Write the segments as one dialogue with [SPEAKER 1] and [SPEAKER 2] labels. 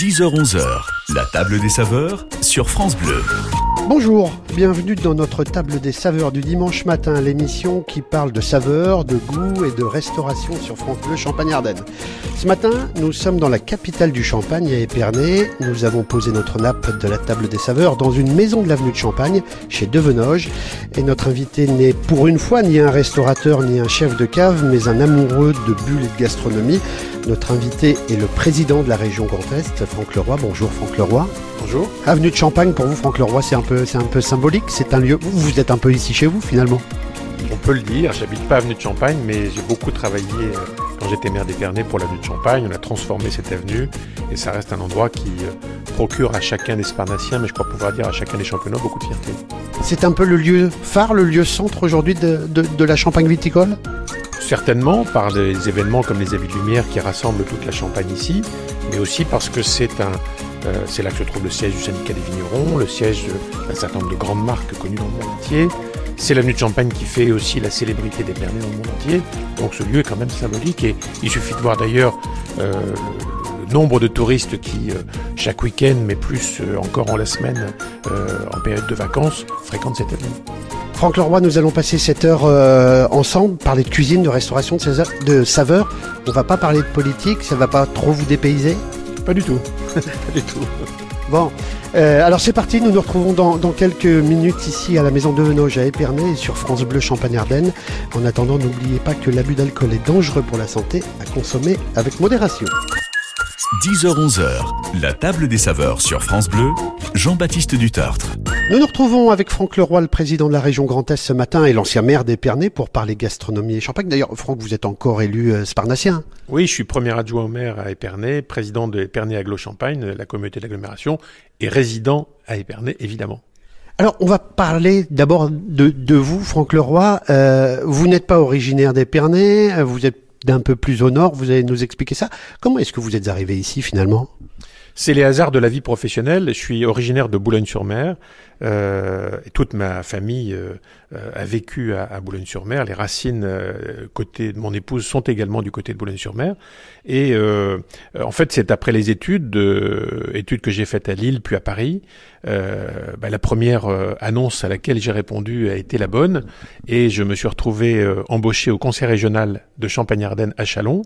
[SPEAKER 1] 10h-11h, la table des saveurs sur France Bleu.
[SPEAKER 2] Bonjour, bienvenue dans notre table des saveurs du dimanche matin, l'émission qui parle de saveurs, de goût et de restauration sur France Bleu Champagne-Ardenne. Ce matin, nous sommes dans la capitale du Champagne, à Épernay. Nous avons posé notre nappe de la table des saveurs dans une maison de l'avenue de Champagne, chez Devenoge. Et notre invité n'est pour une fois ni un restaurateur ni un chef de cave, mais un amoureux de bulles et de gastronomie. Notre invité est le président de la région Grand Est, Franck Leroy. Bonjour Franck Leroy.
[SPEAKER 3] Bonjour.
[SPEAKER 2] Avenue de Champagne, pour vous, Franck Leroy, c'est un peu, c'est un peu symbolique. C'est un lieu. Vous, vous êtes un peu ici chez vous, finalement.
[SPEAKER 3] On peut le dire. J'habite pas avenue de Champagne, mais j'ai beaucoup travaillé euh, quand j'étais maire d'Épernay pour l'avenue de Champagne. On a transformé cette avenue et ça reste un endroit qui euh, procure à chacun des Sparnassiens, mais je crois pouvoir dire à chacun des championnats beaucoup de fierté.
[SPEAKER 2] C'est un peu le lieu phare, le lieu centre aujourd'hui de, de- de la Champagne viticole?
[SPEAKER 3] Certainement par des événements comme les Avis de Lumière qui rassemblent toute la Champagne ici, mais aussi parce que c'est un, euh, c'est là que se trouve le siège du syndicat des vignerons, le siège d'un certain nombre de grandes marques connues dans le monde entier. C'est l'avenue de Champagne qui fait aussi la célébrité des Pernets dans le monde entier. Donc ce lieu est quand même symbolique et il suffit de voir d'ailleurs euh, le nombre de touristes qui, euh, chaque week-end, mais plus encore en la semaine, en période de vacances, fréquentent cette avenue.
[SPEAKER 2] Franck Leroy, nous allons passer cette heure euh, ensemble, parler de cuisine, de restauration, de, saveurs. On va pas parler de politique, ça va pas trop vous dépayser?
[SPEAKER 3] Pas du tout.
[SPEAKER 2] Bon, euh, alors c'est parti, nous nous retrouvons dans, quelques minutes ici à la maison de Venoge à Épernay sur France Bleu Champagne-Ardenne. En attendant, n'oubliez pas que l'abus d'alcool est dangereux pour la santé, à consommer avec modération.
[SPEAKER 1] 10h-11h, la table des saveurs sur France Bleu, Jean-Baptiste Dutartre.
[SPEAKER 2] Nous nous retrouvons avec Franck Leroy, le président de la région Grand Est ce matin et l'ancien maire d'Épernay pour parler gastronomie et champagne. D'ailleurs, Franck, vous êtes encore élu euh, Sparnassien.
[SPEAKER 3] Oui, je suis premier adjoint au maire à Épernay, président de Épernay Aglo-Champagne, la communauté d'agglomération, et résident à Épernay, évidemment.
[SPEAKER 2] Alors, on va parler d'abord de, de vous, Franck Leroy. Euh, vous n'êtes pas originaire d'Épernay, euh, vous êtes d'un peu plus au nord, vous allez nous expliquer ça. Comment est-ce que vous êtes arrivé ici finalement?
[SPEAKER 3] C'est les hasards de la vie professionnelle. Je suis originaire de Boulogne-sur-Mer. Euh, toute ma famille euh, a vécu à, Boulogne-sur-Mer. Les racines euh, côté de mon épouse sont également du côté de Boulogne-sur-Mer. Et euh, en fait, c'est après les études, euh, études que j'ai faites à Lille puis à Paris. Euh, bah, la première euh, annonce à laquelle j'ai répondu a été la bonne, et je me suis retrouvé euh, embauché au conseil régional de Champagne-Ardenne à Chalon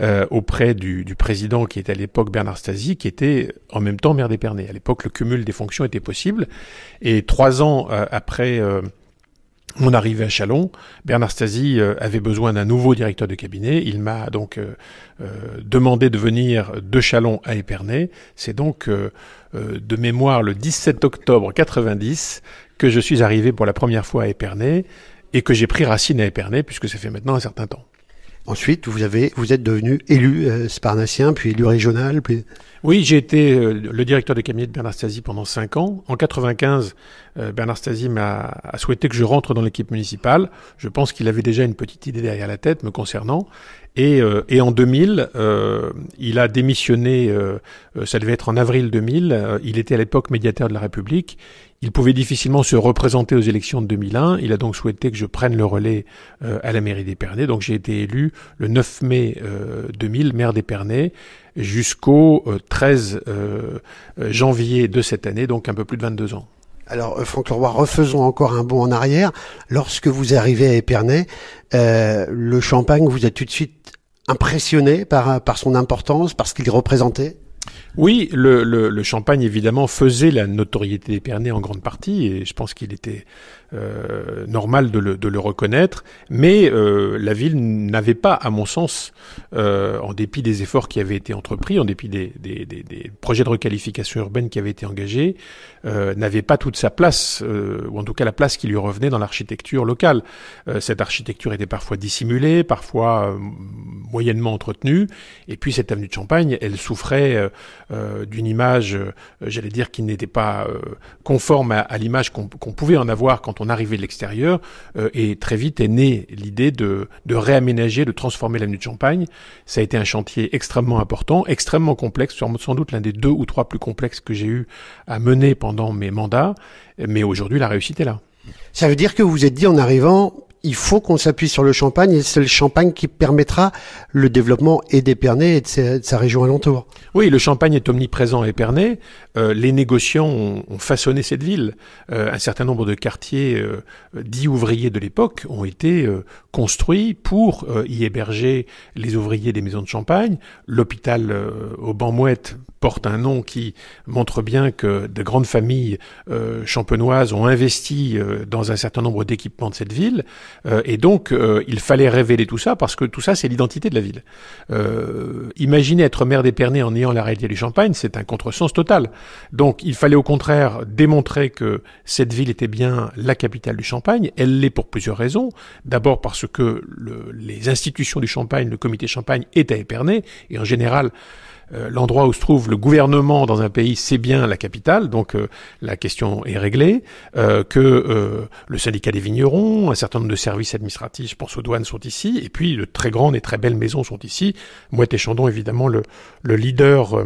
[SPEAKER 3] euh, auprès du, du président qui était à l'époque Bernard Stasi, qui était en même temps maire d'Épernay. À l'époque, le cumul des fonctions était possible. Et trois ans euh, après euh, mon arrivée à Chalon, Bernard Stasi euh, avait besoin d'un nouveau directeur de cabinet. Il m'a donc euh, euh, demandé de venir de Chalon à Épernay. C'est donc de mémoire le 17 octobre 90 que je suis arrivé pour la première fois à Épernay et que j'ai pris racine à Épernay puisque ça fait maintenant un certain temps.
[SPEAKER 2] Ensuite, vous avez, vous êtes devenu élu euh, Sparnassien, puis élu régional, puis
[SPEAKER 3] Oui, j'ai été euh, le directeur de cabinet de Bernard Stasi pendant cinq ans. En 95, euh, Bernard Stasi m'a a souhaité que je rentre dans l'équipe municipale. Je pense qu'il avait déjà une petite idée derrière la tête me concernant. Et, euh, et en 2000, euh, il a démissionné, euh, ça devait être en avril 2000, euh, il était à l'époque médiateur de la République. Il pouvait difficilement se représenter aux élections de 2001. Il a donc souhaité que je prenne le relais euh, à la mairie d'Épernay. Donc j'ai été élu le 9 mai euh, 2000, maire d'Épernay, jusqu'au euh, 13 euh, euh, janvier de cette année, donc un peu plus de 22 ans.
[SPEAKER 2] Alors, euh, Franck Leroy, refaisons encore un bond en arrière. Lorsque vous arrivez à Épernay, euh, le champagne, vous êtes tout de suite impressionné par, par son importance, par ce qu'il représentait?
[SPEAKER 3] Oui, le, le, le champagne évidemment faisait la notoriété d'Épernay en grande partie, et je pense qu'il était euh, normal de le, de le reconnaître, mais euh, la ville n'avait pas, à mon sens, euh, en dépit des efforts qui avaient été entrepris, en dépit des, des, projets de requalification urbaine qui avaient été engagés, n'avait pas toute sa place, ou en tout cas la place qui lui revenait dans l'architecture locale. Cette architecture était parfois dissimulée, parfois moyennement entretenue, et puis cette avenue de Champagne, elle souffrait d'une image, j'allais dire, qui n'était pas conforme à, l'image qu'on pouvait en avoir quand on arrivait de l'extérieur, euh, et très vite est née l'idée de, de réaménager, de transformer l'avenue de Champagne. Ça a été un chantier extrêmement important, extrêmement complexe, sans doute l'un des deux ou trois plus complexes que j'ai eu à mener pendant mes mandats, mais aujourd'hui la réussite est là.
[SPEAKER 2] Ça veut dire que vous vous êtes dit en arrivant, il faut qu'on s'appuie sur le champagne et c'est le champagne qui permettra le développement et d'Épernay et de sa, région alentour.
[SPEAKER 3] Oui, le champagne est omniprésent à Épernay. Euh, les négociants ont, façonné cette ville. Euh, un certain nombre de quartiers euh, dits ouvriers de l'époque ont été construits pour y héberger les ouvriers des maisons de champagne. L'hôpital au Banmouette porte un nom qui montre bien que de grandes familles champenoises ont investi dans un certain nombre d'équipements de cette ville. Euh, et donc, euh, il fallait révéler tout ça parce que tout ça, c'est l'identité de la ville. Euh, imaginez être maire d'Épernay en ayant la réalité du Champagne, c'est un contresens total. Donc, il fallait au contraire démontrer que cette ville était bien la capitale du Champagne. Elle l'est pour plusieurs raisons. D'abord parce que le, les institutions du Champagne, le comité Champagne, est à Épernay et en général, euh, l'endroit où se trouve le gouvernement dans un pays, c'est bien la capitale, donc euh, la question est réglée, euh, que le syndicat des vignerons, un certain nombre de services administratifs, je pense aux douanes, sont ici, et puis de très grandes et très belles maisons sont ici. Mouette et Chandon, évidemment, le, le leader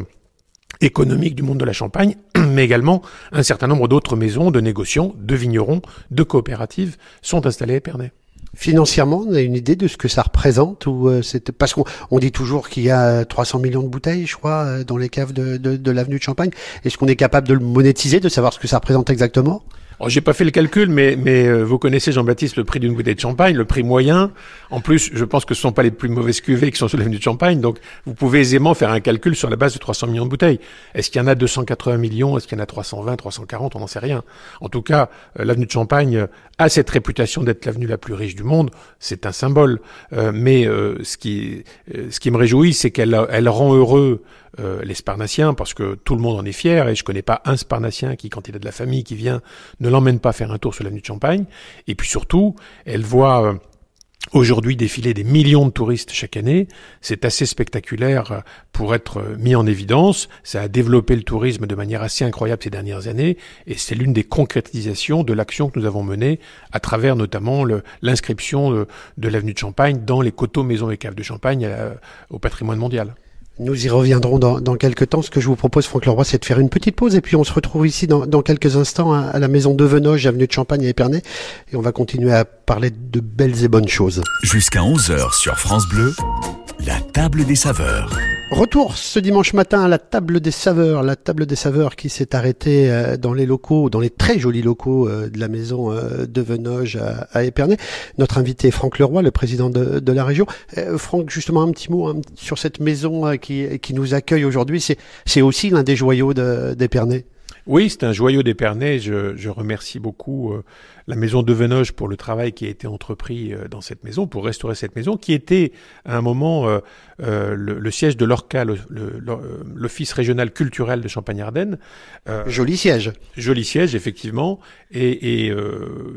[SPEAKER 3] économique du monde de la Champagne, mais également un certain nombre d'autres maisons de négociants, de vignerons, de coopératives sont installées à Épernay.
[SPEAKER 2] Financièrement, on a une idée de ce que ça représente ou euh, parce qu'on dit toujours qu'il y a 300 millions de bouteilles, je crois, euh, dans les caves de, de, de l'avenue de Champagne. Est-ce qu'on est capable de le monétiser, de savoir ce que ça représente exactement?
[SPEAKER 3] Alors, j'ai pas fait le calcul, mais, mais euh, vous connaissez, Jean-Baptiste, le prix d'une bouteille de champagne, le prix moyen. En plus, je pense que ce sont pas les plus mauvaises cuvées qui sont sur l'avenue de Champagne, donc vous pouvez aisément faire un calcul sur la base de 300 millions de bouteilles. Est-ce qu'il y en a 280 millions? Est-ce qu'il y en a 320, 340 On n'en sait rien. En tout cas, euh, l'avenue de Champagne euh, a cette réputation d'être l'avenue la plus riche du monde. C'est un symbole. mais ce, qui, ce qui me réjouit, c'est qu'elle elle rend heureux les Sparnassiens, parce que tout le monde en est fier, et je connais pas un Sparnassien qui, quand il a de la famille qui vient, ne l'emmène pas faire un tour sur l'avenue de Champagne. Et puis surtout, elle voit euh, aujourd'hui défiler des millions de touristes chaque année. C'est assez spectaculaire euh, pour être euh, mis en évidence. Ça a développé le tourisme de manière assez incroyable ces dernières années et c'est l'une des concrétisations de l'action que nous avons menée à travers notamment l'inscription de l'avenue de Champagne dans les coteaux maisons et caves de Champagne au patrimoine mondial.
[SPEAKER 2] Nous y reviendrons dans, quelques temps. Ce que je vous propose, Franck Leroy, c'est de faire une petite pause et puis on se retrouve ici dans, dans quelques instants à, la maison de Venoge, avenue de Champagne à Épernay. Et on va continuer à parler de belles et bonnes choses.
[SPEAKER 1] Jusqu'à 11h sur France Bleu, la table des saveurs.
[SPEAKER 2] Retour ce dimanche matin à la table des saveurs, la table des saveurs qui s'est arrêtée euh, dans les locaux, dans les très jolis locaux euh, de la maison euh, de Venoge à, Épernay. Notre invité Franck Leroy, le président de, la région. Franck, justement un petit mot sur cette maison qui, nous accueille aujourd'hui. C'est, aussi l'un des joyaux d'Épernay.
[SPEAKER 3] Oui, c'est un joyau d'Épernay. Je remercie beaucoup la maison de Venoge pour le travail qui a été entrepris euh, dans cette maison, pour restaurer cette maison, qui était à un moment euh, euh, le, siège de l'ORCA, l'Office régional culturel de Champagne-Ardenne.
[SPEAKER 2] joli siège.
[SPEAKER 3] Joli siège, effectivement. Et, et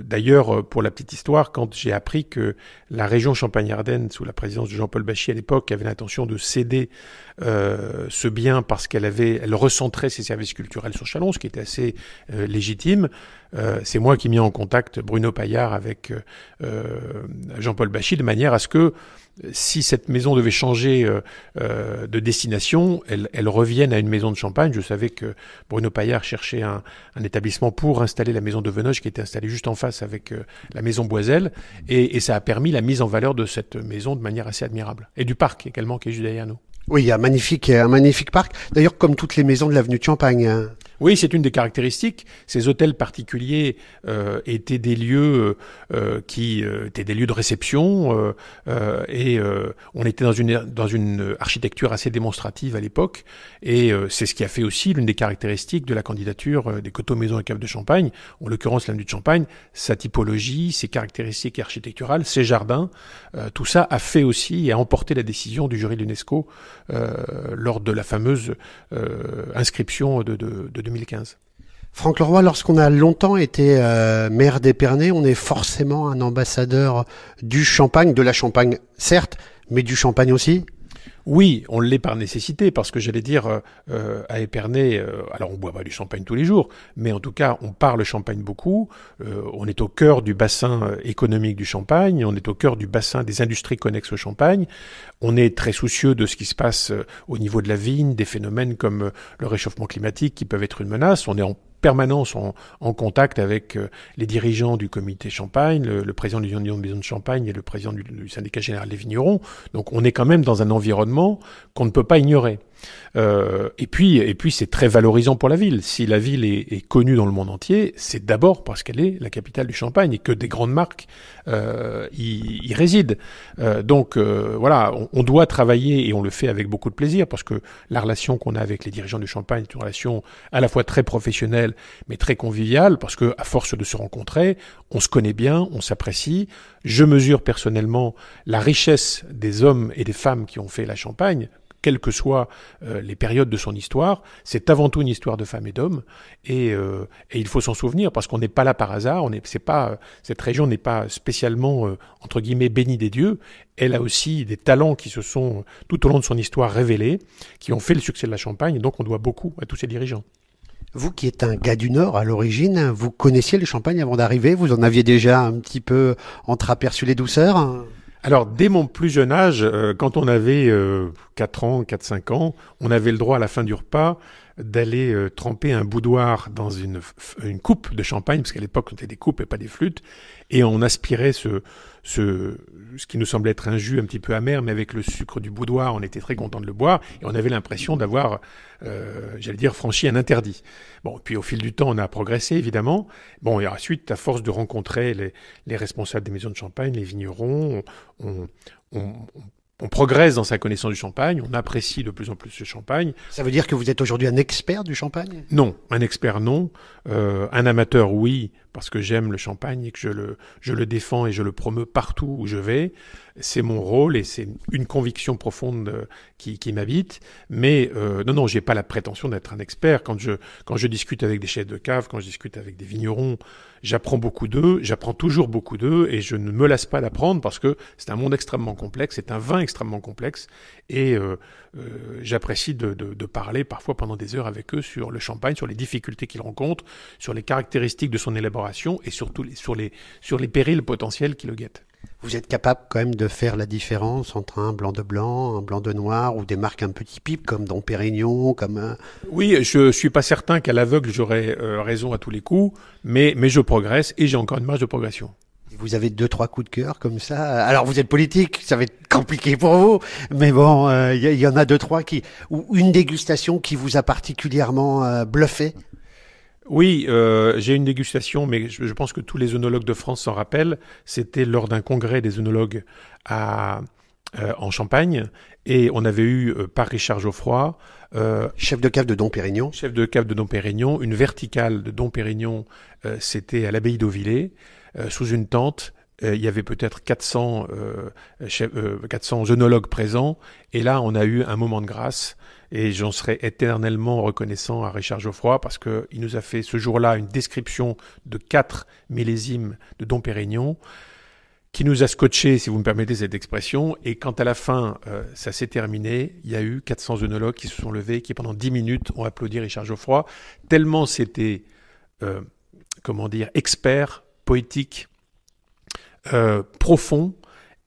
[SPEAKER 3] d'ailleurs, pour la petite histoire, quand j'ai appris que la région Champagne-Ardenne, sous la présidence de Jean-Paul Bachy à l'époque, avait l'intention de céder ce bien parce qu'elle avait, elle recentrait ses services culturels sur Chalon, ce qui était assez légitime. Euh, c'est moi qui mis en contact Bruno Paillard avec euh, euh, Jean-Paul Bachy de manière à ce que si cette maison devait changer de destination, elle, revienne à une maison de champagne. Je savais que Bruno Paillard cherchait un, établissement pour installer la maison de Venoge qui était installée juste en face avec la maison Boiselle et, ça a permis la mise en valeur de cette maison de manière assez admirable et du parc également qui est juste derrière nous.
[SPEAKER 2] Oui, il y a un magnifique, un magnifique parc. D'ailleurs, comme toutes les maisons de l'avenue de Champagne. Hein.
[SPEAKER 3] Oui, c'est une des caractéristiques. Ces hôtels particuliers euh, étaient des lieux euh, euh, qui étaient des lieux de réception et on était dans une dans une architecture assez démonstrative à l'époque et c'est ce qui a fait aussi l'une des caractéristiques de la candidature des coteaux maisons et caves de Champagne, en l'occurrence l'avenue de Champagne, sa typologie, ses caractéristiques architecturales, ses jardins, tout ça a fait aussi et a emporté la décision du jury de l'UNESCO lors de la fameuse inscription de, de, de 2015.
[SPEAKER 2] Franck Leroy, lorsqu'on a longtemps été euh, maire d'Épernay, on est forcément un ambassadeur du champagne, de la champagne certes, mais du champagne aussi
[SPEAKER 3] oui, on l'est par nécessité, parce que j'allais dire, euh, euh, à Épernay, euh, alors on boit pas du champagne tous les jours, mais en tout cas, on parle champagne beaucoup, on est au cœur du bassin économique du champagne, on est au cœur du bassin des industries connexes au champagne, on est très soucieux de ce qui se passe au niveau de la vigne, des phénomènes comme le réchauffement climatique qui peuvent être une menace, on est permanence en, contact avec euh, les dirigeants du comité Champagne, le, le président de l'Union de Maison de Champagne et le président du, du syndicat général des vignerons. Donc on est quand même dans un environnement qu'on ne peut pas ignorer. Euh, et puis, et puis c'est très valorisant pour la ville. Si la ville est, est connue dans le monde entier, c'est d'abord parce qu'elle est la capitale du Champagne et que des grandes marques euh, y, résident. Euh, donc euh, voilà, on, on, doit travailler et on le fait avec beaucoup de plaisir parce que la relation qu'on a avec les dirigeants du Champagne est une relation à la fois très professionnelle mais très conviviale parce que à force de se rencontrer, on se connaît bien, on s'apprécie. Je mesure personnellement la richesse des hommes et des femmes qui ont fait la Champagne quelles que soient euh, les périodes de son histoire, c'est avant tout une histoire de femmes et d'hommes, et, euh, et, il faut s'en souvenir parce qu'on n'est pas là par hasard. On est, c'est pas cette région n'est pas spécialement euh, entre guillemets bénie des dieux. Elle a aussi des talents qui se sont tout au long de son histoire révélés, qui ont fait le succès de la Champagne. Donc on doit beaucoup à tous ces dirigeants.
[SPEAKER 2] Vous qui êtes un gars du Nord à l'origine, vous connaissiez le Champagne avant d'arriver? Vous en aviez déjà un petit peu entreaperçu les douceurs?
[SPEAKER 3] Alors, dès mon plus jeune âge, euh, quand on avait euh, 4 ans, 4-5 ans, on avait le droit à la fin du repas d'aller euh, tremper un boudoir dans une, une coupe de champagne, parce qu'à l'époque, on était des coupes et pas des flûtes, et on aspirait ce, ce, ce qui nous semblait être un jus un petit peu amer, mais avec le sucre du boudoir, on était très content de le boire, et on avait l'impression d'avoir, euh, j'allais dire, franchi un interdit. Bon, puis au fil du temps, on a progressé, évidemment. Bon, et ensuite, à force de rencontrer les, les responsables des maisons de champagne, les vignerons, on, on, on progresse dans sa connaissance du champagne, on apprécie de plus en plus ce champagne.
[SPEAKER 2] Ça veut dire que vous êtes aujourd'hui un expert du champagne?
[SPEAKER 3] Non, un expert non, euh, un amateur oui, parce que j'aime le champagne et que je le, je le défends et je le promeux partout où je vais. C'est mon rôle et c'est une conviction profonde euh, qui, qui m'habite. Mais euh, non, non, j'ai pas la prétention d'être un expert. Quand je, quand je discute avec des chefs de cave, quand je discute avec des vignerons, j'apprends beaucoup d'eux, j'apprends toujours beaucoup d'eux et je ne me lasse pas d'apprendre parce que c'est un monde extrêmement complexe, c'est un vin extrêmement complexe et euh, euh, j'apprécie de, parler parfois pendant des heures avec eux sur le champagne, sur les difficultés qu'ils rencontrent, sur les caractéristiques de son élaboration et surtout sur, les, sur les périls potentiels qui le guettent.
[SPEAKER 2] Vous êtes capable quand même de faire la différence entre un blanc de blanc, un blanc de noir ou des marques un petit pipe comme Dom Pérignon, comme un...
[SPEAKER 3] Oui, je suis pas certain qu'à l'aveugle j'aurai euh, raison à tous les coups, mais, mais je progresse et j'ai encore une marge de progression.
[SPEAKER 2] Vous avez deux trois coups de cœur comme ça. Alors vous êtes politique, ça va être compliqué pour vous, mais bon, il euh, y, y, en a deux trois qui ou une dégustation qui vous a particulièrement euh, bluffé.
[SPEAKER 3] Oui, euh, j'ai une dégustation, mais je, je, pense que tous les œnologues de France s'en rappellent. C'était lors d'un congrès des œnologues à, euh, en Champagne, et on avait eu euh, par Richard Geoffroy,
[SPEAKER 2] euh, chef de cave de Dom Pérignon,
[SPEAKER 3] chef de cave de Dom Pérignon, une verticale de Dom Pérignon, c'était à l'abbaye d'Auvillers, sous une tente. il y avait peut-être 400, chef, 400 œnologues présents, et là on a eu un moment de grâce et j'en serai éternellement reconnaissant à Richard Geoffroy parce que il nous a fait ce jour-là une description de quatre millésimes de Dom Pérignon qui nous a scotché, si vous me permettez cette expression, et quand à la fin euh, ça s'est terminé, il y a eu 400 œnologues qui se sont levés, qui pendant 10 minutes ont applaudi Richard Geoffroy, tellement c'était, euh, comment dire, expert, poétique, euh, profond,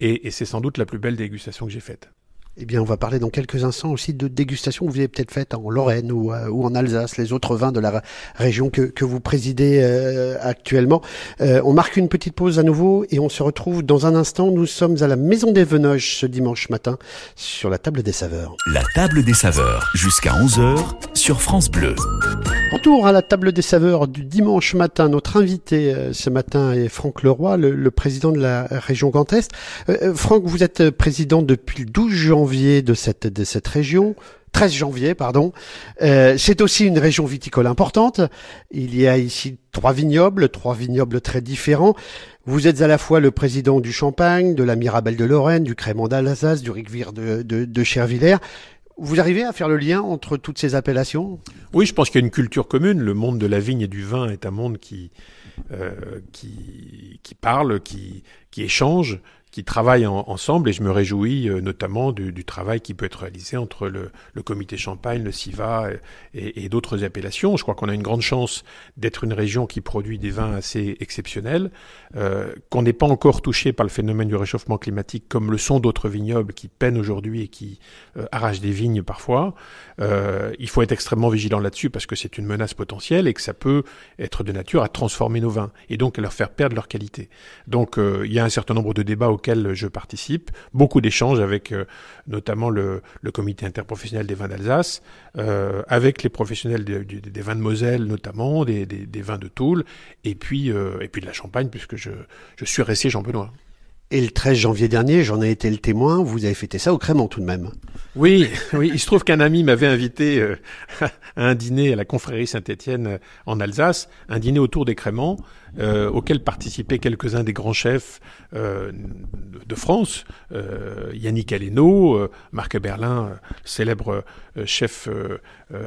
[SPEAKER 3] et c'est sans doute la plus belle dégustation que j'ai faite.
[SPEAKER 2] Eh bien, on va parler dans quelques instants aussi de dégustation que vous avez peut-être faite en Lorraine ou, euh, ou, en Alsace, les autres vins de la région que, que vous présidez euh, actuellement. Euh, on marque une petite pause à nouveau et on se retrouve dans un instant. Nous sommes à la Maison des Venoges ce dimanche matin sur la table des saveurs.
[SPEAKER 1] La table des saveurs, jusqu'à 11h sur France Bleu.
[SPEAKER 2] Retour à la table des saveurs du dimanche matin. Notre invité ce matin est Franck Leroy, le, le président de la région Grand Est. Franck, vous êtes président depuis le 12 janvier janvier de cette, région. 13 janvier, pardon. Euh, c'est aussi une région viticole importante. Il y a ici trois vignobles, trois vignobles très différents. Vous êtes à la fois le président du Champagne, de la Mirabelle de Lorraine, du Crémant d'Alsace, du de, de, de Chervillers. Vous arrivez à faire le lien entre toutes ces appellations?
[SPEAKER 3] Oui, je pense qu'il y a une culture commune. Le monde de la vigne et du vin est un monde qui, euh, qui, qui parle, qui, qui échange, qui travaillent ensemble et je me réjouis euh, notamment du, du, travail qui peut être réalisé entre le, le comité Champagne, le CIVA et, et d'autres appellations. Je crois qu'on a une grande chance d'être une région qui produit des vins assez exceptionnels, euh, qu'on n'est pas encore touché par le phénomène du réchauffement climatique comme le sont d'autres vignobles qui peinent aujourd'hui et qui euh, arrachent des vignes parfois. Euh, il faut être extrêmement vigilant là-dessus parce que c'est une menace potentielle et que ça peut être de nature à transformer nos vins et donc à leur faire perdre leur qualité. Donc euh, il y a un certain nombre de débats auxquels je participe, beaucoup d'échanges avec euh, notamment le, le, comité interprofessionnel des vins d'Alsace, euh, avec les professionnels de, de, des vins de Moselle notamment, des, des, des, vins de Toul, et puis, et puis de la Champagne puisque je, je suis resté Jean-Benoît.
[SPEAKER 2] Et le 13 janvier dernier, j'en ai été le témoin, vous avez fêté ça au Crémant tout de même.
[SPEAKER 3] Oui, oui, il se trouve qu'un ami m'avait invité euh, à un dîner à la confrérie Saint-Étienne euh, en Alsace, un dîner autour des Crémants, euh, auquel participaient quelques-uns des grands chefs euh, de France, euh, Yannick Aleno, euh, Marc Berlin, célèbre chef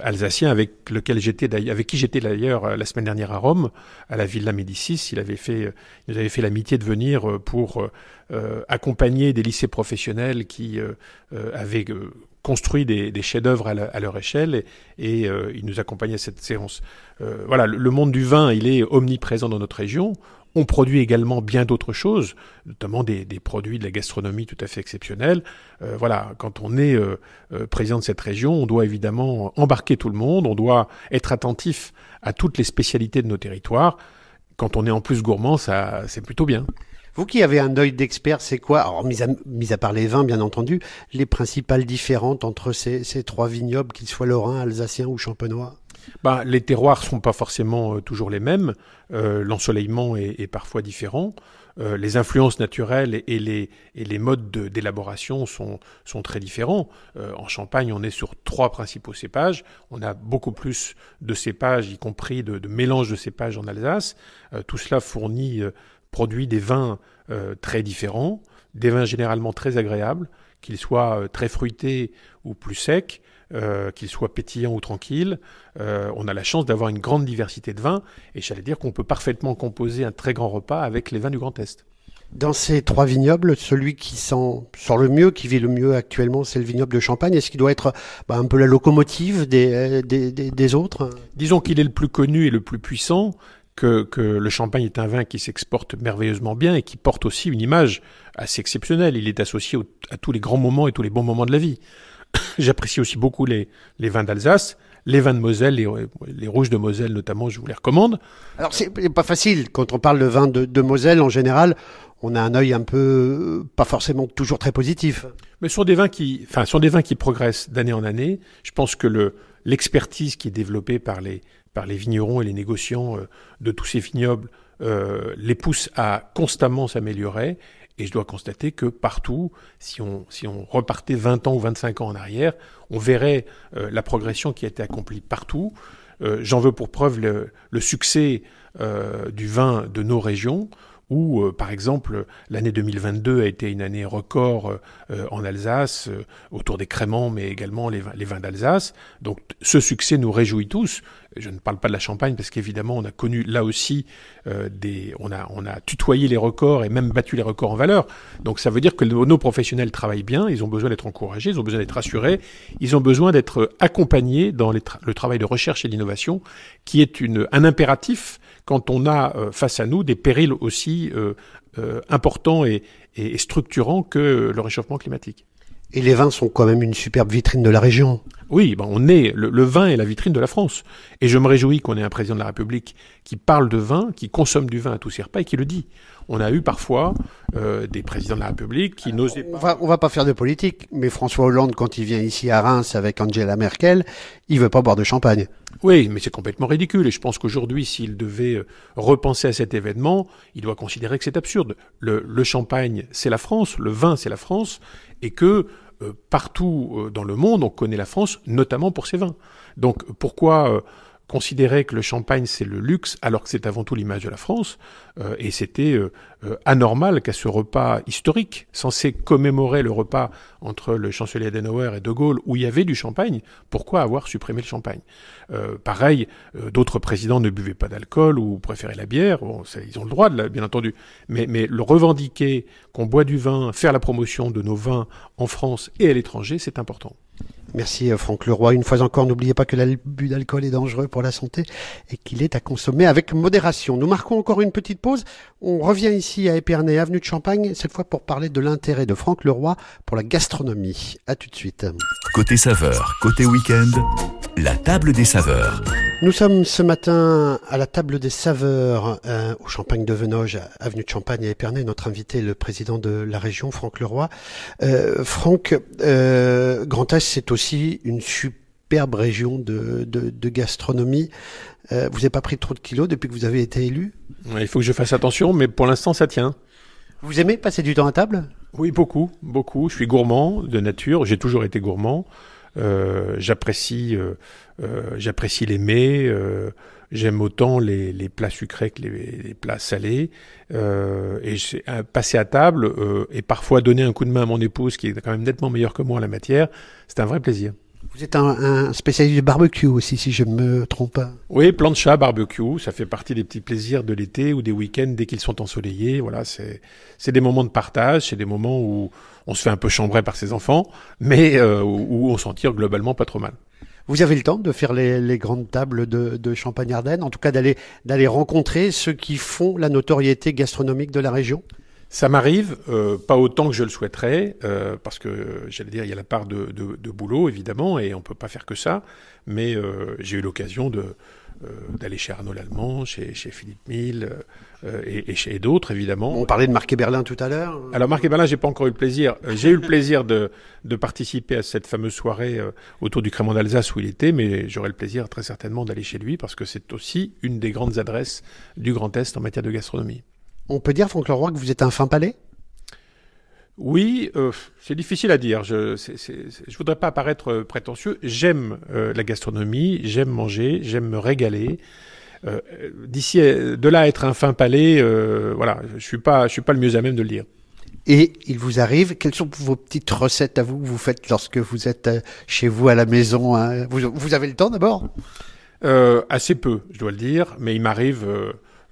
[SPEAKER 3] alsacien avec lequel j'étais avec qui j'étais d'ailleurs la semaine dernière à Rome, à la Villa Médicis. Il avait fait, il nous avait fait l'amitié de venir pour accompagner des lycées professionnels qui avaient construit des, chefs-d'œuvre à, leur échelle et, euh, ils nous accompagnaient à cette séance. Euh, voilà, le, monde du vin, il est omniprésent dans notre région. On produit également bien d'autres choses, notamment des, des, produits de la gastronomie tout à fait exceptionnels. Euh, voilà, quand on est président de cette région, on doit évidemment embarquer tout le monde, on doit être attentif à toutes les spécialités de nos territoires. Quand on est en plus gourmand, ça, c'est plutôt bien.
[SPEAKER 2] Vous qui avez un œil d'expert, c'est quoi, alors mis à, part les vins bien entendu, les principales différentes entre ces, ces trois vignobles, qu'ils soient lorrains, alsaciens ou champenois
[SPEAKER 3] bah, Les terroirs sont pas forcément euh, toujours les mêmes, euh, l'ensoleillement est, parfois différent, euh, les influences naturelles et, les, modes d'élaboration sont, sont très différents. Euh, en Champagne, on est sur trois principaux cépages, on a beaucoup plus de cépages, y compris de, de mélange de cépages en Alsace. Tout cela fournit produit des vins euh, très différents, des vins généralement très agréables, qu'ils soient euh, très fruités ou plus secs, euh, qu'ils soient pétillants ou tranquilles. On a la chance d'avoir une grande diversité de vins et j'allais dire qu'on peut parfaitement composer un très grand repas avec les vins du Grand Est.
[SPEAKER 2] Dans ces trois vignobles, celui qui sent, sort le mieux, qui vit le mieux actuellement, c'est le vignoble de Champagne. Est-ce qu'il doit être bah, un peu la locomotive des, des, des, des autres?
[SPEAKER 3] Disons qu'il est le plus connu et le plus puissant, que, que, le champagne est un vin qui s'exporte merveilleusement bien et qui porte aussi une image assez exceptionnelle. Il est associé au, à tous les grands moments et tous les bons moments de la vie. J'apprécie aussi beaucoup les, les vins d'Alsace. Les vins de Moselle, les, les, rouges de Moselle notamment, je vous les recommande.
[SPEAKER 2] Alors c'est pas facile quand on parle de vin de, de Moselle en général. On a un œil un peu pas forcément toujours très positif.
[SPEAKER 3] Mais ce sont des vins qui, enfin, sont des vins qui progressent d'année en année. Je pense que le l'expertise qui est développée par les par les vignerons et les négociants euh, de tous ces vignobles euh, les pousse à constamment s'améliorer. Et je dois constater que partout, si on, repartait 20 ans ou 25 ans en arrière, on verrait euh, la progression qui a été accomplie partout. J'en veux pour preuve le, succès du vin de nos régions où, euh, par exemple, l'année 2022 a été une année record euh, en Alsace, euh, autour des créments, mais également les, vins d'Alsace. Donc ce succès nous réjouit tous. Je ne parle pas de la Champagne parce qu'évidemment on a connu là aussi euh, des, on a, on a tutoyé les records et même battu les records en valeur. Donc ça veut dire que nos professionnels travaillent bien, ils ont besoin d'être encouragés, ils ont besoin d'être assurés, ils ont besoin d'être accompagnés dans le travail de recherche et d'innovation, qui est une, un impératif quand on a euh, face à nous des périls aussi euh, euh, importants et, structurants que le réchauffement climatique.
[SPEAKER 2] Et les vins sont quand même une superbe vitrine de la région.
[SPEAKER 3] Oui, ben on est le, le, vin est la vitrine de la France. Et je me réjouis qu'on ait un président de la République qui parle de vin, qui consomme du vin à tous ses repas et qui le dit. On a eu parfois euh, des présidents de la République qui n'osaient pas.
[SPEAKER 2] On va, on va pas faire de politique, mais François Hollande, quand il vient ici à Reims avec Angela Merkel, il veut pas boire de champagne.
[SPEAKER 3] Oui, mais c'est complètement ridicule. Et je pense qu'aujourd'hui, s'il devait euh, repenser à cet événement, il doit considérer que c'est absurde. Le, le champagne, c'est la France, le vin, c'est la France, et que partout euh, dans le monde, on connaît la France, notamment pour ses vins. Donc pourquoi, euh, considérait que le champagne c'est le luxe alors que c'est avant tout l'image de la France euh, et c'était euh, euh, anormal qu'à ce repas historique censé commémorer le repas entre le chancelier Adenauer et De Gaulle où il y avait du champagne pourquoi avoir supprimé le champagne? Pareil d'autres présidents ne buvaient pas d'alcool ou préféraient la bière bon, ils ont le droit de bien entendu mais, mais le revendiquer qu'on boit du vin faire la promotion de nos vins en France et à l'étranger c'est important
[SPEAKER 2] Merci euh, Franck Leroy. Une fois encore, n'oubliez pas que l'abus d'alcool est dangereux pour la santé et qu'il est à consommer avec modération. Nous marquons encore une petite pause. On revient ici à Épernay, avenue de Champagne, cette fois pour parler de l'intérêt de Franck Leroy pour la gastronomie. À tout de suite.
[SPEAKER 1] Côté saveur, côté week-end, la table des saveurs.
[SPEAKER 2] Nous sommes ce matin à la table des saveurs euh, au Champagne de Venoge, avenue de Champagne à Épernay. Notre invité, le président de la région, Franck Leroy. Euh, Franck, euh, Grand Est, c'est aussi une superbe région de, de, gastronomie. Euh, vous n'avez pas pris trop de kilos depuis que vous avez été élu?
[SPEAKER 3] Il faut que je fasse attention, mais pour l'instant, ça tient.
[SPEAKER 2] Vous aimez passer du temps à table?
[SPEAKER 3] Oui, beaucoup, beaucoup. Je suis gourmand de nature. J'ai toujours été gourmand. Euh, j'apprécie, euh, euh, j'apprécie les mets. J'aime autant les, plats sucrés que les, les plats salés. et passer à table et parfois donner un coup de main à mon épouse, qui est quand même nettement meilleure que moi en la matière, c'est un vrai plaisir.
[SPEAKER 2] Vous êtes un, un, spécialiste du barbecue aussi, si je ne me trompe pas.
[SPEAKER 3] Oui, plancha, barbecue, ça fait partie des petits plaisirs de l'été ou des week-ends dès qu'ils sont ensoleillés. Voilà, c'est des moments de partage, c'est des moments où on se fait un peu chambrer par ses enfants, mais euh, où on s'en tire globalement pas trop mal.
[SPEAKER 2] Vous avez le temps de faire les, les grandes tables de, de Champagne-Ardenne, en tout cas d'aller rencontrer ceux qui font la notoriété gastronomique de la région?
[SPEAKER 3] Ça m'arrive, euh, pas autant que je le souhaiterais, euh, parce que j'allais dire il y a la part de, de, de, boulot évidemment, et on peut pas faire que ça. Mais euh, j'ai eu l'occasion de euh, d'aller chez Arnaud Lallemand, chez, chez Philippe Mille euh, et, et, chez d'autres évidemment.
[SPEAKER 2] On parlait de Marc Berlin tout à l'heure.
[SPEAKER 3] Alors Marc Berlin, j'ai pas encore eu le plaisir. j'ai eu le plaisir de, de participer à cette fameuse soirée autour du Crémant d'Alsace où il était, mais j'aurai le plaisir très certainement d'aller chez lui parce que c'est aussi une des grandes adresses du Grand Est en matière de gastronomie.
[SPEAKER 2] On peut dire, Franck Leroy, que vous êtes un fin palais?
[SPEAKER 3] Oui, euh, c'est difficile à dire. Je ne voudrais pas paraître euh, prétentieux. J'aime euh, la gastronomie, j'aime manger, j'aime me régaler. D'ici, de là à être un fin palais, voilà, je suis pas, je suis pas le mieux à même de le dire.
[SPEAKER 2] Et il vous arrive, quelles sont vos petites recettes à vous que vous faites lorsque vous êtes chez vous à la maison hein? Vous, vous, avez le temps d'abord?
[SPEAKER 3] Assez peu, je dois le dire, mais il m'arrive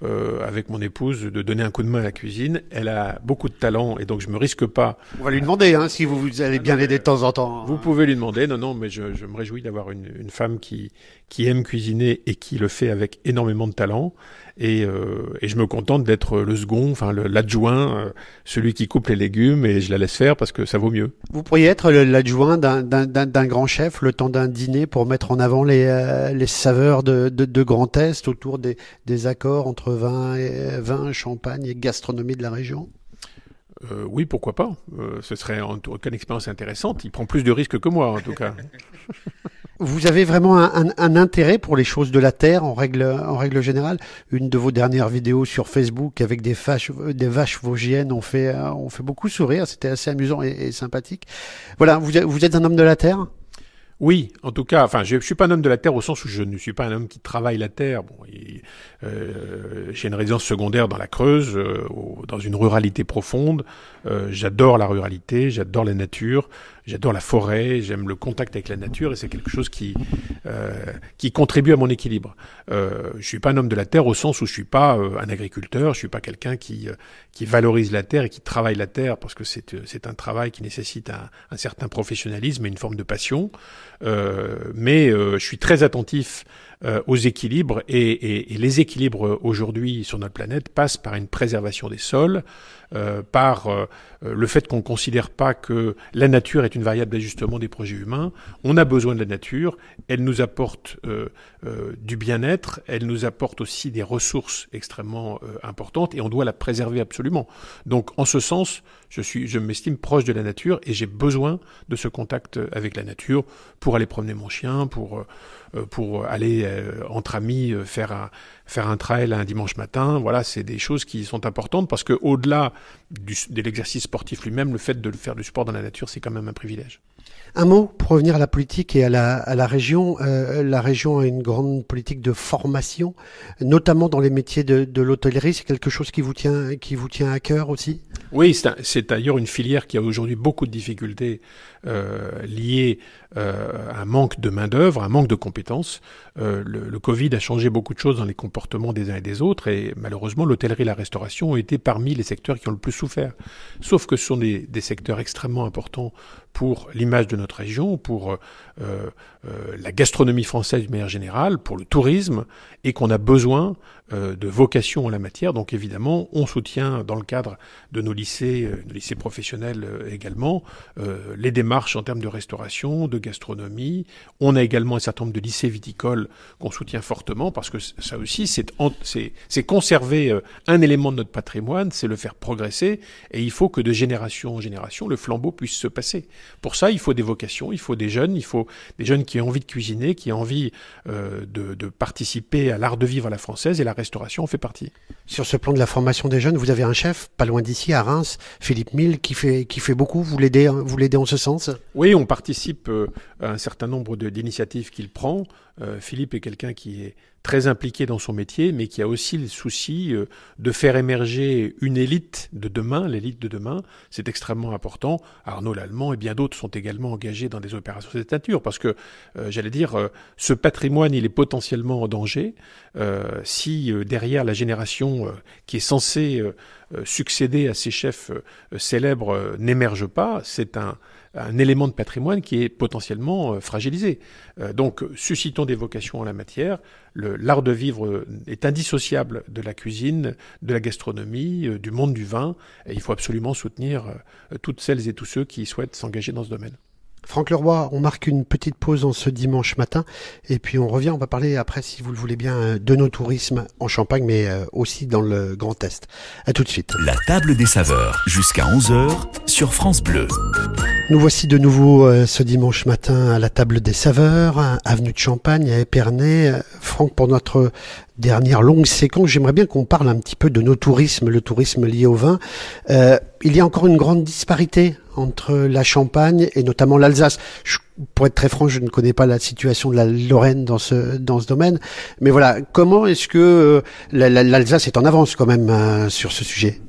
[SPEAKER 3] euh, avec mon épouse de donner un coup de main à la cuisine. Elle a beaucoup de talent et donc je me risque pas.
[SPEAKER 2] On va lui demander hein, si vous, allez bien l'aider de temps en temps.
[SPEAKER 3] Vous pouvez lui demander. Non, non, mais je, je me réjouis d'avoir une, une, femme qui qui aime cuisiner et qui le fait avec énormément de talent. Et, euh, et je me contente d'être le second, enfin l'adjoint, euh, celui qui coupe les légumes et je la laisse faire parce que ça vaut mieux.
[SPEAKER 2] Vous pourriez être l'adjoint d'un grand chef le temps d'un dîner pour mettre en avant les, euh, les saveurs de, de, de Grand Est autour des, des accords entre vin, et, vin, champagne et gastronomie de la région?
[SPEAKER 3] Euh, oui, pourquoi pas. Euh, ce serait en tout cas une expérience intéressante. Il prend plus de risques que moi, en tout cas.
[SPEAKER 2] Vous avez vraiment un, un, intérêt pour les choses de la terre en règle, en règle générale? Une de vos dernières vidéos sur Facebook avec des vaches, des vaches vosgiennes ont fait, ont fait beaucoup sourire. C'était assez amusant et, et, sympathique. Voilà, vous, vous êtes un homme de la terre?
[SPEAKER 3] Oui, en tout cas, enfin, je, je suis pas un homme de la terre au sens où je ne suis pas un homme qui travaille la terre. Euh, j'ai une résidence secondaire dans la Creuse, euh, dans une ruralité profonde. Euh, j'adore la ruralité, j'adore la nature, j'adore la forêt, j'aime le contact avec la nature et c'est quelque chose qui euh, qui contribue à mon équilibre. Euh, je suis pas un homme de la terre au sens où je suis pas euh, un agriculteur, je suis pas quelqu'un qui qui valorise la terre et qui travaille la terre parce que c'est c'est un travail qui nécessite un, un, certain professionnalisme et une forme de passion. mais je suis très attentif aux équilibres et, les équilibres aujourd'hui sur notre planète passent par une préservation des sols, euh, par euh, le fait qu'on ne considère pas que la nature est une variable d'ajustement des projets humains. On a besoin de la nature, elle nous apporte euh, du bien-être, elle nous apporte aussi des ressources extrêmement importantes et on doit la préserver absolument. Donc en ce sens, je, suis, je m'estime proche de la nature et j'ai besoin de ce contact avec la nature pour aller promener mon chien, pour pour aller entre amis faire un, faire un trail un dimanche matin. Voilà, c'est des choses qui sont importantes parce que au-delà de l'exercice sportif lui-même, le fait de faire du sport dans la nature, c'est quand même un privilège.
[SPEAKER 2] Un mot pour revenir à la politique et à la, à la région. Euh, la région a une grande politique de formation, notamment dans les métiers de, de l'hôtellerie. C'est quelque chose qui vous tient, qui vous tient à cœur aussi?
[SPEAKER 3] Oui, c'est d'ailleurs une filière qui a aujourd'hui beaucoup de difficultés euh, liées euh, à un manque de main-d'œuvre, un manque de compétences. Euh, le, Covid a changé beaucoup de choses dans les comportements des uns et des autres, et malheureusement, l'hôtellerie et la restauration ont été parmi les secteurs qui ont le plus souffert. Sauf que ce sont des, des secteurs extrêmement importants pour l'image de notre région, pour la gastronomie française de manière générale, pour le tourisme, et qu'on a besoin de vocation en la matière. Donc évidemment, on soutient dans le cadre de nos lycées, nos lycées professionnels également, les démarches en termes de restauration, de gastronomie. On a également un certain nombre de lycées viticoles qu'on soutient fortement parce que ça aussi, c'est conserver un élément de notre patrimoine, c'est le faire progresser, et il faut que de génération en génération, le flambeau puisse se passer. Pour ça, il faut des vocations, il faut des jeunes, il faut des jeunes qui ont envie de cuisiner, qui ont envie euh, de, de, participer à l'art de vivre à la française, et la restauration fait partie.
[SPEAKER 2] Sur ce plan de la formation des jeunes, vous avez un chef, pas loin d'ici, à Reims, Philippe Mille, qui fait, qui fait beaucoup. Vous l'aidez, vous l'aidez en ce sens?
[SPEAKER 3] Oui, on participe euh, à un certain nombre d'initiatives qu'il prend. Euh, Philippe est quelqu'un qui est très impliqué dans son métier, mais qui a aussi le souci euh, de faire émerger une élite de demain, l'élite de demain. C'est extrêmement important. Arnaud Lallemand et bien d'autres sont également engagés dans des opérations de cette nature, parce que, euh, j'allais dire, ce patrimoine, il est potentiellement en danger si derrière la génération qui est censée succéder à ces chefs célèbres n'émerge pas. C'est un un élément de patrimoine qui est potentiellement euh, fragilisé. Euh, donc, suscitons des vocations en la matière. L'art de vivre est indissociable de la cuisine, de la gastronomie, euh, du monde du vin, et il faut absolument soutenir toutes celles et tous ceux qui souhaitent s'engager dans ce domaine.
[SPEAKER 2] Franck Leroy, on marque une petite pause en ce dimanche matin et puis on revient, on va parler après, si vous le voulez bien, de nos tourismes en Champagne mais aussi dans le Grand Est. À tout de suite.
[SPEAKER 1] La table des saveurs, jusqu'à 11h sur France Bleu.
[SPEAKER 2] Nous voici de nouveau euh, ce dimanche matin à la table des saveurs, avenue de Champagne à Épernay. Franck, pour notre dernière longue séquence, j'aimerais bien qu'on parle un petit peu de nos tourismes, le tourisme lié au vin. Euh, il y a encore une grande disparité entre la Champagne et notamment l'Alsace. Pour être très franc, je ne connais pas la situation de la Lorraine dans ce dans ce domaine, mais voilà, comment est-ce que euh, l'Alsace est en avance quand même euh, sur ce sujet?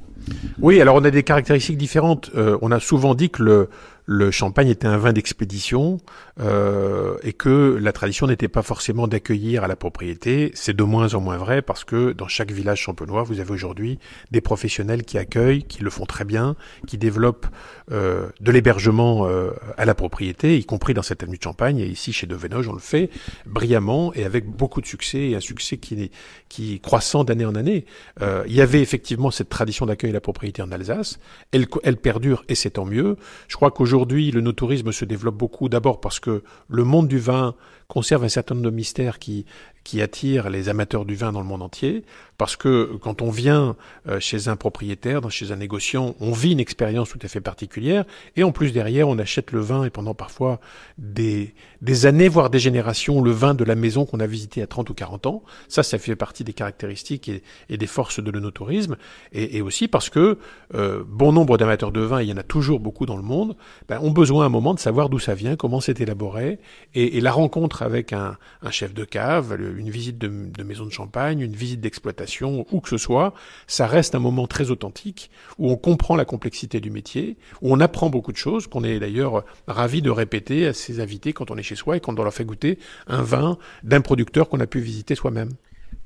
[SPEAKER 3] Oui, alors on a des caractéristiques différentes. on a souvent dit que le le champagne était un vin d'expédition euh, et que la tradition n'était pas forcément d'accueillir à la propriété. C'est de moins en moins vrai parce que dans chaque village champenois, vous avez aujourd'hui des professionnels qui accueillent, qui le font très bien, qui développent euh, de l'hébergement euh, à la propriété, y compris dans cette avenue de Champagne. Et ici, chez Devenoge, on le fait brillamment et avec beaucoup de succès et un succès qui est, qui est croissant d'année en année. Euh, il y avait effectivement cette tradition d'accueil à la propriété en Alsace. Elle, elle perdure et c'est tant mieux. Je crois qu'aujourd'hui, Aujourd'hui, le no-tourisme se développe beaucoup, d'abord parce que le monde du vin conserve un certain nombre de mystères qui, qui attirent les amateurs du vin dans le monde entier, parce que quand on vient euh, chez un propriétaire, chez un négociant, on vit une expérience tout à fait particulière, et en plus derrière, on achète le vin, et pendant parfois des, des années, voire des générations, le vin de la maison qu'on a visité à 30 ou 40 ans. Ça, ça fait partie des caractéristiques et, des forces de l'onotourisme, et, aussi parce que euh, bon nombre d'amateurs de vin, il y en a toujours beaucoup dans le monde, ben, ont besoin à un moment de savoir d'où ça vient, comment c'est élaboré, et la rencontre avec un, chef de cave, une visite de, maison de champagne, une visite d'exploitation, où que ce soit, ça reste un moment très authentique, où on comprend la complexité du métier, où on apprend beaucoup de choses, qu'on est d'ailleurs ravi de répéter à ses invités quand on est chez soi et quand on leur fait goûter un vin d'un producteur qu'on a pu visiter soi-même.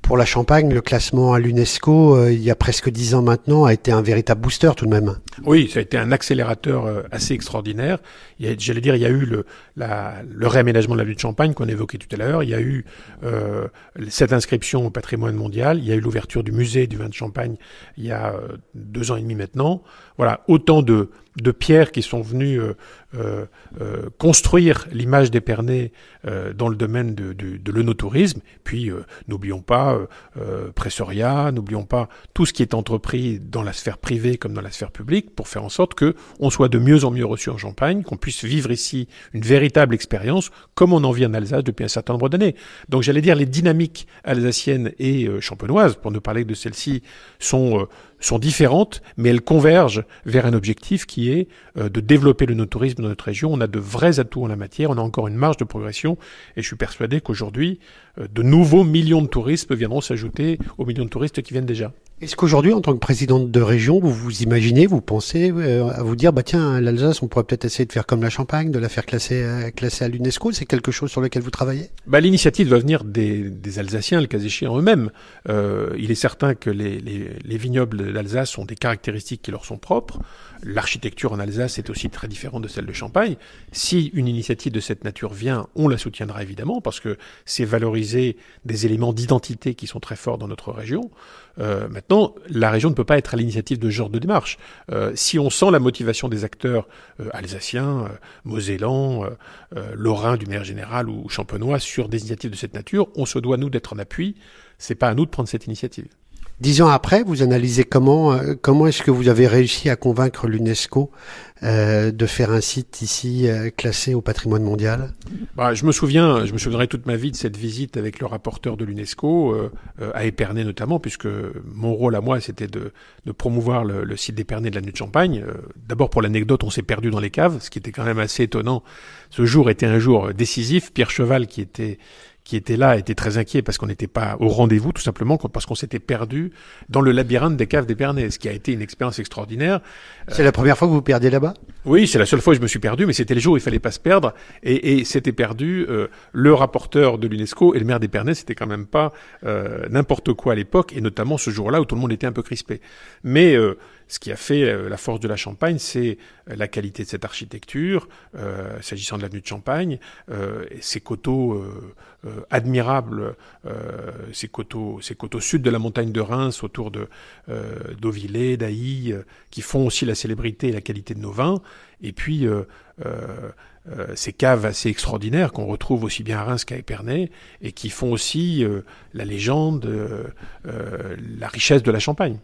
[SPEAKER 2] Pour la Champagne, le classement à l'UNESCO, euh, il y a presque dix ans maintenant, a été un véritable booster tout de même.
[SPEAKER 3] Oui, ça a été un accélérateur euh, assez extraordinaire. J'allais dire, il y a eu le, la, le réaménagement de la lutte de Champagne qu'on évoquait tout à l'heure. Il y a eu euh, cette inscription au patrimoine mondial. Il y a eu l'ouverture du musée du vin de Champagne il y a euh, deux ans et demi maintenant. Voilà, autant de, de pierres qui sont venues euh, euh, euh construire l'image d'Épernay euh, dans le domaine de, de. Puis n'oublions pas Pressoria, n'oublions pas tout ce qui est entrepris dans la sphère privée comme dans la sphère publique pour faire en sorte que on soit de mieux en mieux reçu en Champagne, qu'on puisse vivre ici une véritable expérience comme on en vit en Alsace depuis un certain nombre d'années. Donc j'allais dire les dynamiques alsaciennes et champenoises, pour ne parler de celles-ci, sont sont différentes, mais elles convergent vers un objectif qui est euh, de développer le no-tourisme dans notre région. On a de vrais atouts en la matière, on a encore une marge de progression, et je suis persuadé qu'aujourd'hui, de nouveaux millions de touristes viendront s'ajouter aux millions de touristes qui viennent déjà.
[SPEAKER 2] Est-ce qu'aujourd'hui, en tant que présidente de région, vous vous imaginez, vous pensez euh, à vous dire, bah tiens, l'Alsace, on pourrait peut-être essayer de faire comme la Champagne, de la faire classer, euh, classer à l'UNESCO C'est quelque chose sur lequel vous travaillez?
[SPEAKER 3] Bah, L'initiative doit venir des, des, Alsaciens, le cas échéant eux-mêmes. Euh, il est certain que les, les, les vignobles d'Alsace ont des caractéristiques qui leur sont propres. L'architecture en Alsace est aussi très différente de celle de Champagne. Si une initiative de cette nature vient, on la soutiendra évidemment, parce que c'est des éléments d'identité qui sont très forts dans notre région. Euh, maintenant, la région ne peut pas être à l'initiative de ce genre de démarche. Euh, si on sent la motivation des acteurs euh, alsaciens, mosellans, lorrains du manière générale ou champenois sur des initiatives de cette nature, on se doit nous d'être en appui. C'est pas à nous de prendre cette initiative.
[SPEAKER 2] Dix ans après, vous analysez comment euh, comment est-ce que vous avez réussi à convaincre l'UNESCO euh, de faire un site ici euh, classé au patrimoine mondial?
[SPEAKER 3] Bah, Je me souviens, je me souviendrai toute ma vie de cette visite avec le rapporteur de l'UNESCO euh, à Épernay notamment, puisque mon rôle à moi c'était de, promouvoir le, le site d'Épernay de la Nuit de Champagne. D'abord pour l'anecdote, on s'est perdu dans les caves, ce qui était quand même assez étonnant. Ce jour était un jour décisif. Pierre Cheval qui était qui était là était très inquiet parce qu'on n'était pas au rendez-vous, tout simplement parce qu'on s'était perdu dans le labyrinthe des caves d'Épernay, ce qui a été une expérience extraordinaire.
[SPEAKER 2] C'est euh, la première fois que vous perdiez là-bas?
[SPEAKER 3] Oui, c'est la seule fois que je me suis perdu, mais c'était le jour où il fallait pas se perdre, et, et c'était perdu. Euh, le rapporteur de l'UNESCO et le maire d'Épernay, c'était quand même pas euh, n'importe quoi à l'époque, et notamment ce jour-là où tout le monde était un peu crispé. Mais euh, ce qui a fait euh, la force de la Champagne, c'est euh, la qualité de cette architecture, euh, s'agissant de l'avenue de Champagne, ces coteaux admirables, ces coteaux, coteaux sud de la montagne de Reims, autour de d'Ailly, qui font aussi la célébrité et la qualité de nos vins, et puis ces caves assez extraordinaires qu'on retrouve aussi bien à Reims qu'à Épernay et qui font aussi la légende, la richesse de la Champagne.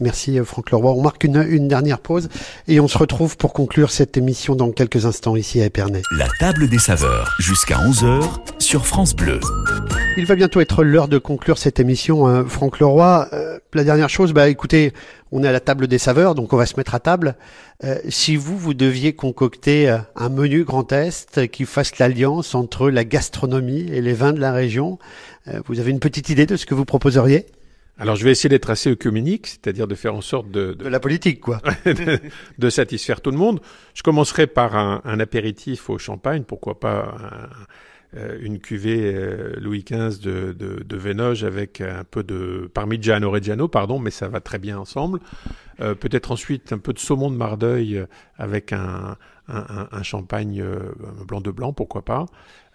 [SPEAKER 2] Merci euh, Franck Leroy. On marque une, une, dernière pause et on se retrouve pour conclure cette émission dans quelques instants ici à Épernay.
[SPEAKER 1] La table des saveurs jusqu'à 11h sur France Bleu.
[SPEAKER 2] Il va bientôt être l'heure de conclure cette émission, hein, Franck Leroy. Euh, la dernière chose, bah écoutez, on est à la table des saveurs, donc on va se mettre à table. Euh, si vous, vous deviez concocter euh, un menu Grand Est qui fasse l'alliance entre la gastronomie et les vins de la région, vous avez une petite idée de ce que vous proposeriez?
[SPEAKER 3] Alors je vais essayer d'être assez œcuménique, c'est-à-dire de faire en sorte de...
[SPEAKER 2] De, de la politique, quoi.
[SPEAKER 3] de, de, satisfaire tout le monde. Je commencerai par un, un apéritif au champagne, pourquoi pas un, euh, une cuvée euh, Louis XV de, de, de Vénoge avec un peu de Parmigiano Reggiano, pardon, mais ça va très bien ensemble. Euh, Peut-être ensuite un peu de saumon de Mardeuil avec un, un, un, champagne euh, blanc de blanc, pourquoi pas.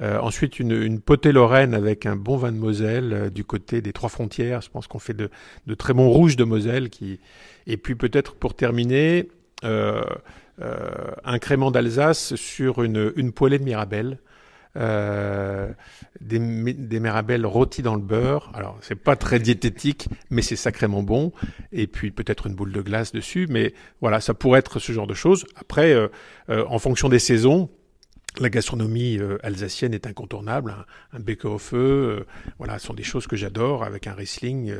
[SPEAKER 3] Euh, ensuite, une, une, potée lorraine avec un bon vin de Moselle euh, du côté des Trois Frontières. Je pense qu'on fait de, de, très bons rouges de Moselle. Qui... Et puis peut-être pour terminer, euh, un crément d'Alsace sur une, une poêlée de Mirabelle. Euh, des, des mirabelles rôties dans le beurre. Alors, c'est pas très diététique, mais c'est sacrément bon. Et puis peut-être une boule de glace dessus. Mais voilà, ça pourrait être ce genre de choses. Après, euh, euh, en fonction des saisons, la gastronomie euh, alsacienne est incontournable, un, un bec au feu, voilà, ce sont des choses que j'adore avec un Riesling.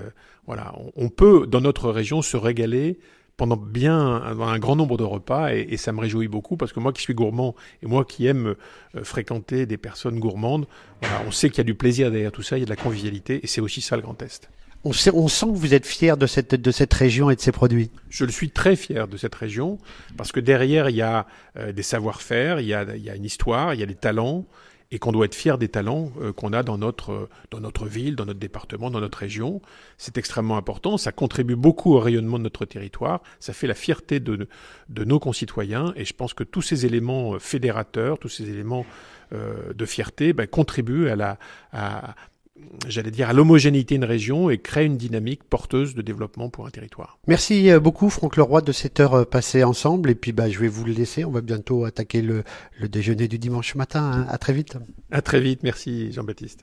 [SPEAKER 3] voilà, on, on, peut dans notre région se régaler pendant bien un, un, grand nombre de repas et, et, ça me réjouit beaucoup parce que moi qui suis gourmand et moi qui aime euh, fréquenter des personnes gourmandes, voilà, on sait qu'il y a du plaisir derrière tout ça, il y a de la convivialité et c'est aussi ça le Grand Est.
[SPEAKER 2] On, sait, on sent que vous êtes fier de cette, de cette région et de ses produits.
[SPEAKER 3] Je le suis très fier de cette région parce que derrière il y a euh, des savoir-faire, il, il, y a une histoire, il y a des talents, et qu'on doit être fier des talents euh, qu'on a dans notre, euh, dans notre ville, dans notre département, dans notre région. C'est extrêmement important, ça contribue beaucoup au rayonnement de notre territoire, ça fait la fierté de, de nos concitoyens, et je pense que tous ces éléments euh, fédérateurs, tous ces éléments euh, de fierté ben, contribuent à la... À, j'allais dire, à l'homogénéité d'une région et crée une dynamique porteuse de développement pour un territoire.
[SPEAKER 2] Merci beaucoup Franck Leroy de cette heure passée ensemble et puis bah, je vais vous le laisser, on va bientôt attaquer le, le déjeuner du dimanche matin. Hein. À très vite.
[SPEAKER 3] À très vite, merci Jean-Baptiste.